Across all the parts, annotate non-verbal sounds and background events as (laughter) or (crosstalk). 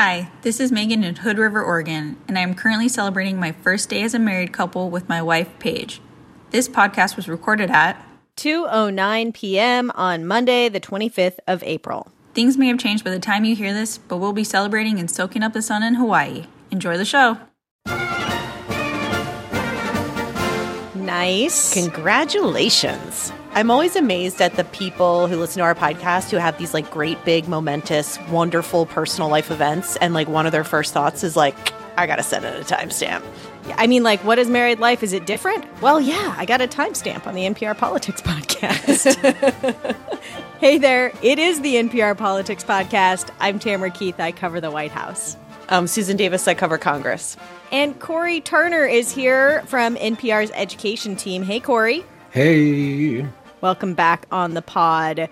Hi, this is Megan in Hood River, Oregon, and I am currently celebrating my first day as a married couple with my wife, Paige. This podcast was recorded at 2:09 p.m. on Monday, the 25th of April. Things may have changed by the time you hear this, but we'll be celebrating and soaking up the sun in Hawaii. Enjoy the show. Nice. Congratulations. I'm always amazed at the people who listen to our podcast who have these like great, big, momentous, wonderful personal life events. And like one of their first thoughts is like, I got to send it a timestamp. I mean, like, what is married life? Is it different? Well, yeah, I got a timestamp on the NPR Politics podcast. (laughs) hey there, it is the NPR Politics podcast. I'm Tamara Keith. I cover the White House. Um, Susan Davis, I cover Congress. And Cory Turner is here from NPR's education team. Hey, Cory. Hey. Welcome back on the pod.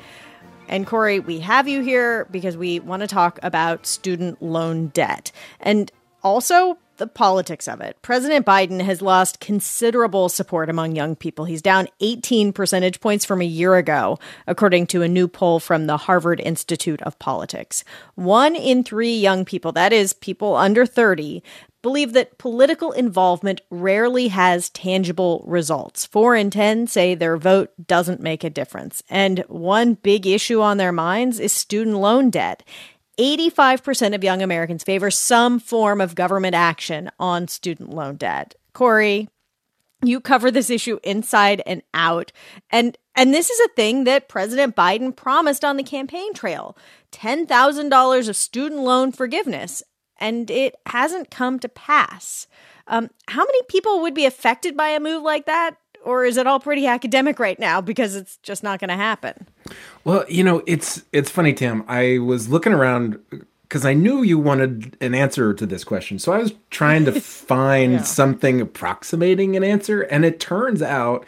And Cory, we have you here because we want to talk about student loan debt and also the politics of it. President Biden has lost considerable support among young people. He's down 18 percentage points from a year ago, according to a new poll from the Harvard Institute of Politics. One in three young people, that is, people under 30, believe that political involvement rarely has tangible results. Four in 10 say their vote doesn't make a difference. And one big issue on their minds is student loan debt. 85% of young Americans favor some form of government action on student loan debt. Cory, you cover this issue inside and out. And and this is a thing that President Biden promised on the campaign trail. $10,000 of student loan forgiveness, and it hasn't come to pass. Um, how many people would be affected by a move like that? or is it all pretty academic right now because it's just not going to happen? Well, you know, it's it's funny, Tim. I was looking around because I knew you wanted an answer to this question, so I was trying to (laughs) find yeah. something approximating an answer, and it turns out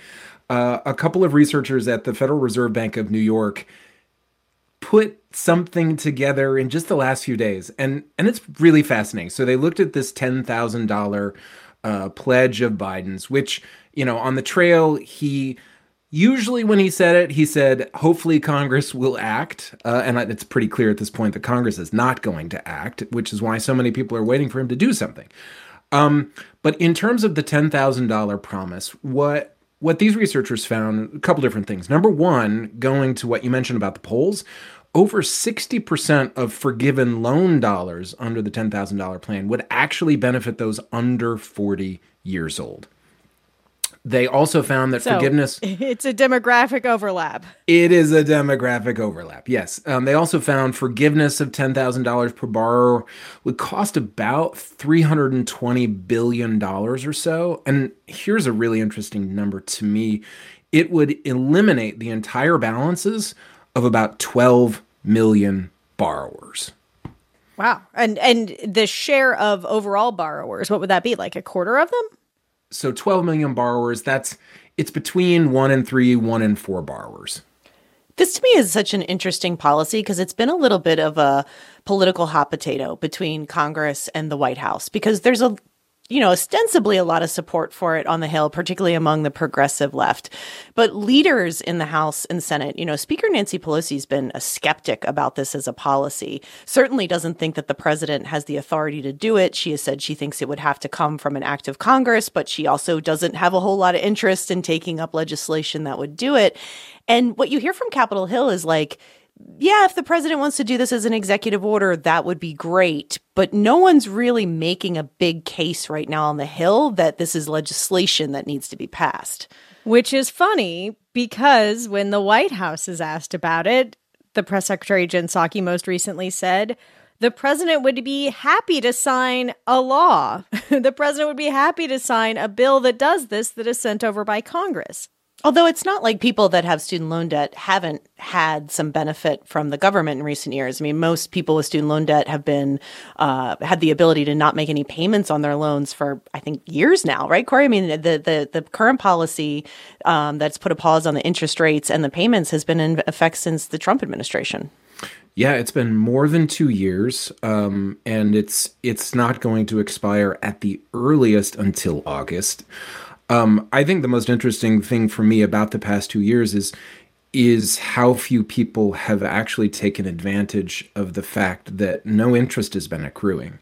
uh, a couple of researchers at the Federal Reserve Bank of New York put something together in just the last few days, and and it's really fascinating. So they looked at this ten thousand uh, pledge of Biden's, which you know, on the trail, he usually when he said it, he said, hopefully Congress will act. Uh, and it's pretty clear at this point that Congress is not going to act, which is why so many people are waiting for him to do something. Um, but in terms of the $10,000 promise, what what these researchers found a couple different things. Number one, going to what you mentioned about the polls, over 60% of forgiven loan dollars under the $10,000 plan would actually benefit those under 40 years old. They also found that so, forgiveness. (laughs) It's a demographic overlap. It is a demographic overlap, yes. Um, they also found forgiveness of $10,000 per borrower would cost about $320 billion or so. And here's a really interesting number to me it would eliminate the entire balances of about 12 million borrowers. Wow. And and the share of overall borrowers, what would that be? Like a quarter of them? so 12 million borrowers that's it's between 1 and 3 1 and 4 borrowers this to me is such an interesting policy because it's been a little bit of a political hot potato between Congress and the White House because there's a you know, ostensibly a lot of support for it on the Hill, particularly among the progressive left. But leaders in the House and Senate, you know, Speaker Nancy Pelosi's been a skeptic about this as a policy, certainly doesn't think that the president has the authority to do it. She has said she thinks it would have to come from an act of Congress, but she also doesn't have a whole lot of interest in taking up legislation that would do it. And what you hear from Capitol Hill is like, yeah, if the president wants to do this as an executive order, that would be great. But no one's really making a big case right now on the Hill that this is legislation that needs to be passed. Which is funny because when the White House is asked about it, the press secretary Jen Psaki most recently said the president would be happy to sign a law. (laughs) the president would be happy to sign a bill that does this that is sent over by Congress. Although it's not like people that have student loan debt haven't had some benefit from the government in recent years. I mean, most people with student loan debt have been uh, had the ability to not make any payments on their loans for I think years now, right, Cory? I mean, the the the current policy um, that's put a pause on the interest rates and the payments has been in effect since the Trump administration. Yeah, it's been more than two years, um, and it's it's not going to expire at the earliest until August. Um, I think the most interesting thing for me about the past two years is is how few people have actually taken advantage of the fact that no interest has been accruing.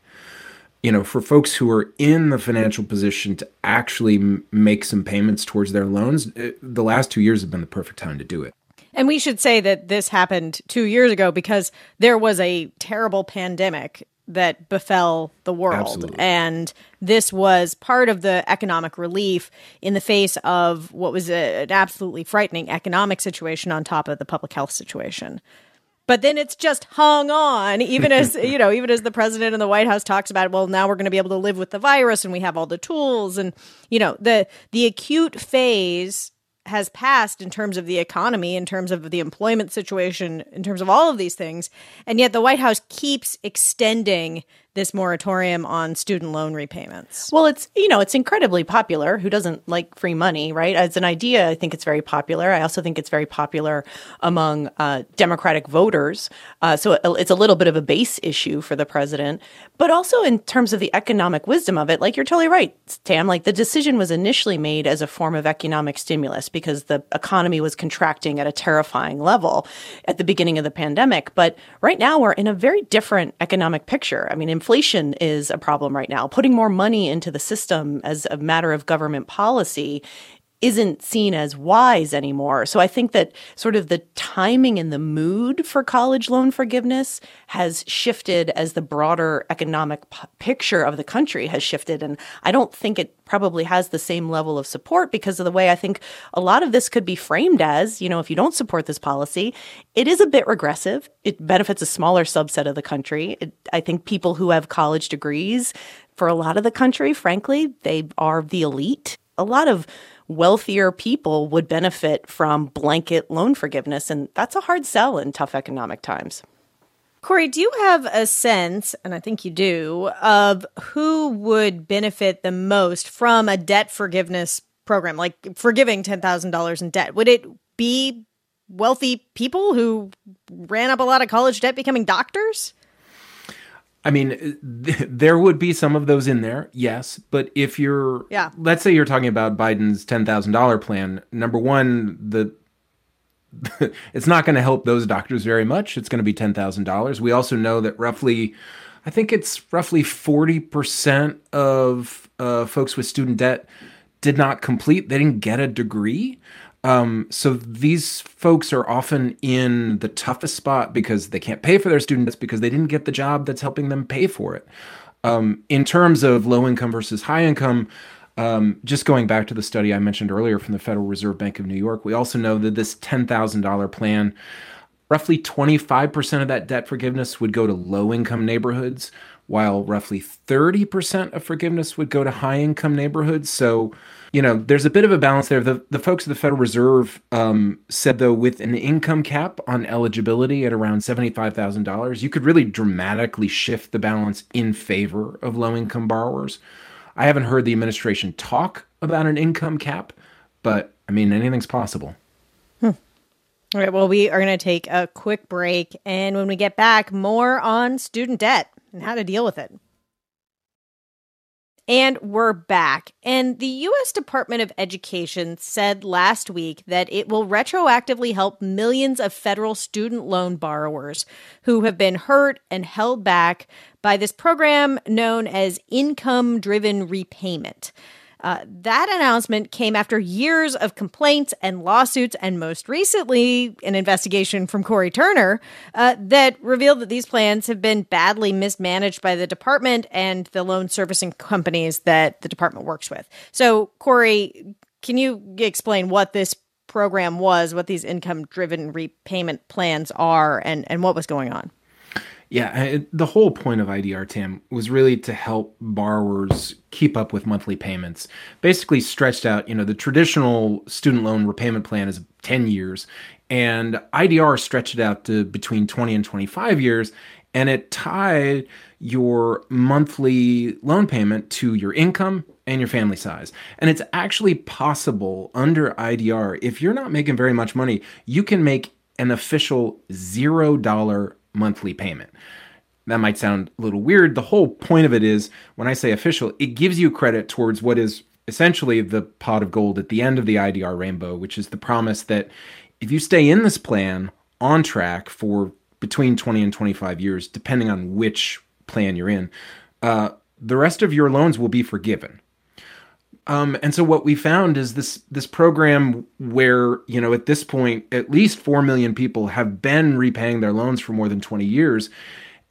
You know, for folks who are in the financial position to actually m- make some payments towards their loans, it, uh, the last two years have been the perfect time to do it. And we should say that this happened two years ago because there was a terrible pandemic that befell the world. Absolutely. And this was part of the economic relief in the face of what was a, an absolutely frightening economic situation on top of the public health situation. But then it's just hung on, even as (laughs) you know, even as the president and the White House talks about, well, now we're going to be able to live with the virus, and we have all the tools, and you know, the the acute phase has passed in terms of the economy, in terms of the employment situation, in terms of all of these things. And yet the White House keeps extending this moratorium on student loan repayments? Well, it's you know it's incredibly popular. Who doesn't like free money, right? As an idea, I think it's very popular. I also think it's very popular among uh, Democratic voters. Uh, so it's a little bit of a base issue for the president, but also in terms of the economic wisdom of it. Like you're totally right, Tam. Like the decision was initially made as a form of economic stimulus because the economy was contracting at a terrifying level at the beginning of the pandemic. But right now we're in a very different economic picture. I mean, inflation is a problem right now. Putting more money into the system as a matter of government policy isn't seen as wise anymore. So I think that sort of the timing and the mood for college loan forgiveness has shifted as the broader economic p- picture of the country has shifted. And I don't think it probably has the same level of support because of the way I think a lot of this could be framed as, you know, if you don't support this policy, it is a bit regressive. It benefits a smaller subset of the country. It, I think people who have college degrees for a lot of the country, frankly, they are the elite. A lot of wealthier people would benefit from blanket loan forgiveness. And that's a hard sell in tough economic times. Cory, do you have a sense, and I think you do, of who would benefit the most from a debt forgiveness program, like forgiving $10,000 in debt? Would it be wealthy people who ran up a lot of college debt becoming doctors? I mean, th- there would be some of those in there, yes. But if you're, yeah, let's say you're talking about Biden's ten thousand dollar plan. Number one, the (laughs) it's not going to help those doctors very much. It's going to be ten thousand dollars. We also know that roughly, I think it's roughly forty percent of uh, folks with student debt did not complete. They didn't get a degree. Um, so these folks are often in the toughest spot because they can't pay for their students because they didn't get the job that's helping them pay for it. Um, in terms of low income versus high income, um, just going back to the study I mentioned earlier from the Federal Reserve Bank of New York, we also know that this $10,000 plan, roughly 25% of that debt forgiveness would go to low income neighborhoods, while roughly 30% of forgiveness would go to high income neighborhoods. So you know, there's a bit of a balance there. The the folks at the Federal Reserve um, said though, with an income cap on eligibility at around seventy five thousand dollars, you could really dramatically shift the balance in favor of low income borrowers. I haven't heard the administration talk about an income cap, but I mean, anything's possible. Hmm. All right. Well, we are going to take a quick break, and when we get back, more on student debt and how to deal with it. And we're back. And the U.S. Department of Education said last week that it will retroactively help millions of federal student loan borrowers who have been hurt and held back by this program known as income driven repayment. Uh, that announcement came after years of complaints and lawsuits, and most recently, an investigation from Cory Turner uh, that revealed that these plans have been badly mismanaged by the department and the loan servicing companies that the department works with. So, Cory, can you explain what this program was, what these income driven repayment plans are, and, and what was going on? Yeah, the whole point of IDR Tam was really to help borrowers keep up with monthly payments. Basically, stretched out. You know, the traditional student loan repayment plan is ten years, and IDR stretched it out to between twenty and twenty-five years, and it tied your monthly loan payment to your income and your family size. And it's actually possible under IDR, if you're not making very much money, you can make an official zero dollar monthly payment. That might sound a little weird. The whole point of it is when I say official, it gives you credit towards what is essentially the pot of gold at the end of the IDR rainbow, which is the promise that if you stay in this plan on track for between 20 and 25 years, depending on which plan you're in, uh, the rest of your loans will be forgiven. Um, and so what we found is this this program where you know at this point at least four million people have been repaying their loans for more than 20 years,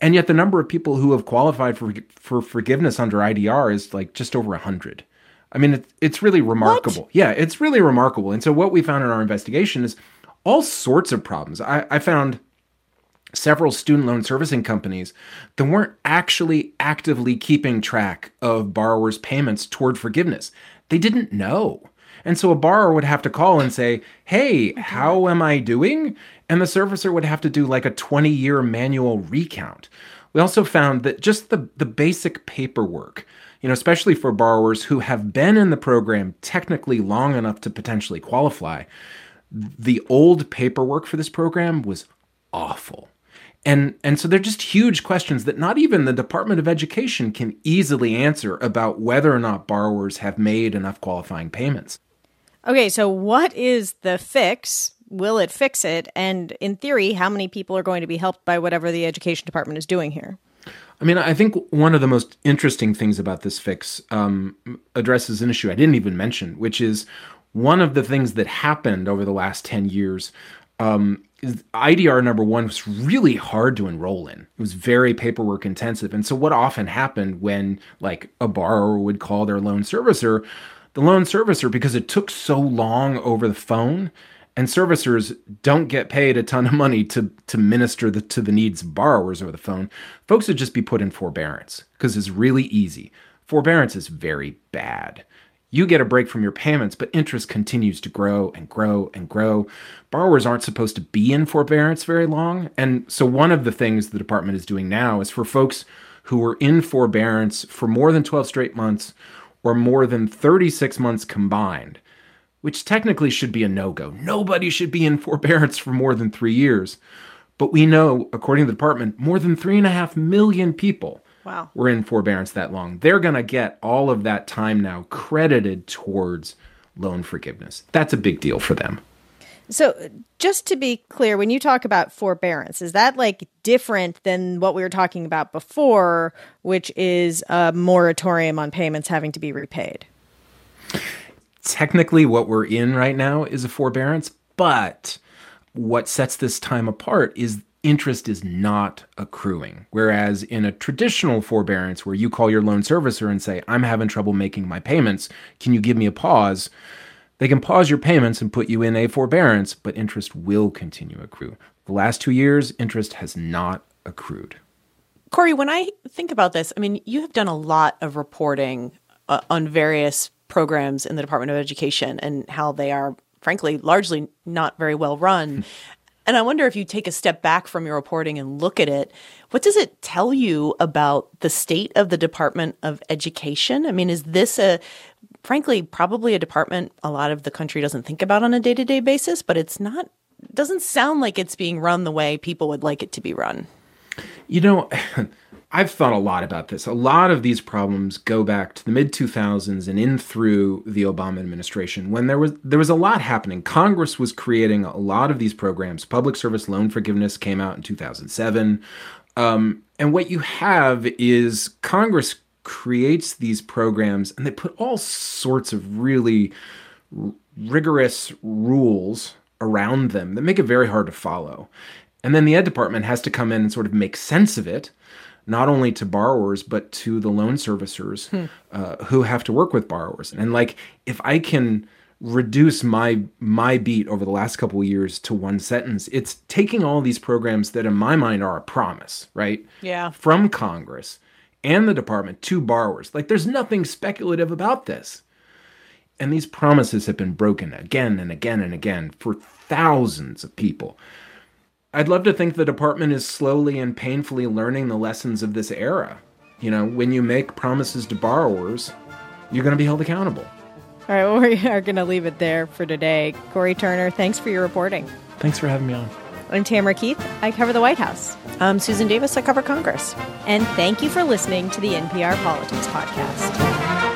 and yet the number of people who have qualified for for forgiveness under IDR is like just over hundred. I mean, it, it's really remarkable. What? Yeah, it's really remarkable. And so what we found in our investigation is all sorts of problems. I, I found several student loan servicing companies that weren't actually actively keeping track of borrowers' payments toward forgiveness. They didn't know. And so a borrower would have to call and say, Hey, how am I doing? And the servicer would have to do like a 20 year manual recount. We also found that just the, the basic paperwork, you know, especially for borrowers who have been in the program technically long enough to potentially qualify, the old paperwork for this program was awful. And, and so they're just huge questions that not even the Department of Education can easily answer about whether or not borrowers have made enough qualifying payments. Okay, so what is the fix? Will it fix it? And in theory, how many people are going to be helped by whatever the education department is doing here? I mean, I think one of the most interesting things about this fix um, addresses an issue I didn't even mention, which is one of the things that happened over the last 10 years um, IDR number one was really hard to enroll in. It was very paperwork intensive. And so, what often happened when, like, a borrower would call their loan servicer, the loan servicer, because it took so long over the phone, and servicers don't get paid a ton of money to to minister the, to the needs of borrowers over the phone, folks would just be put in forbearance because it's really easy. Forbearance is very bad. You get a break from your payments, but interest continues to grow and grow and grow. Borrowers aren't supposed to be in forbearance very long. And so, one of the things the department is doing now is for folks who are in forbearance for more than 12 straight months or more than 36 months combined, which technically should be a no go. Nobody should be in forbearance for more than three years. But we know, according to the department, more than three and a half million people Wow. were in forbearance that long. They're going to get all of that time now credited towards loan forgiveness. That's a big deal for them. So, just to be clear, when you talk about forbearance, is that like different than what we were talking about before, which is a moratorium on payments having to be repaid? Technically, what we're in right now is a forbearance, but what sets this time apart is interest is not accruing. Whereas in a traditional forbearance, where you call your loan servicer and say, I'm having trouble making my payments, can you give me a pause? They can pause your payments and put you in a forbearance, but interest will continue accrue. The last two years, interest has not accrued. Cory, when I think about this, I mean, you have done a lot of reporting uh, on various programs in the Department of Education and how they are, frankly, largely not very well run. (laughs) And I wonder if you take a step back from your reporting and look at it, what does it tell you about the state of the Department of Education? I mean, is this a, frankly, probably a department a lot of the country doesn't think about on a day to day basis, but it's not, doesn't sound like it's being run the way people would like it to be run. You know, (laughs) I've thought a lot about this. A lot of these problems go back to the mid 2000s and in through the Obama administration when there was there was a lot happening. Congress was creating a lot of these programs. Public service loan forgiveness came out in 2007. Um, and what you have is Congress creates these programs and they put all sorts of really r- rigorous rules around them that make it very hard to follow. And then the Ed Department has to come in and sort of make sense of it, not only to borrowers, but to the loan servicers hmm. uh, who have to work with borrowers. And like, if I can reduce my my beat over the last couple of years to one sentence it's taking all these programs that in my mind are a promise right? Yeah. From congress and the department to borrowers. Like there's nothing speculative about this. And these promises have been broken again and again and again for thousands of people I'd love to think the department is slowly and painfully learning the lessons of this era. You know, when you make promises to borrowers, you're going to be held accountable. All right, well, (laughs) we are going to leave it there for today. Cory Turner, thanks for your reporting. Thanks for having me on. I'm Tamara Keith. I cover the White House. I'm Susan Davis. I cover Congress. And thank you for listening to the NPR Politics Podcast.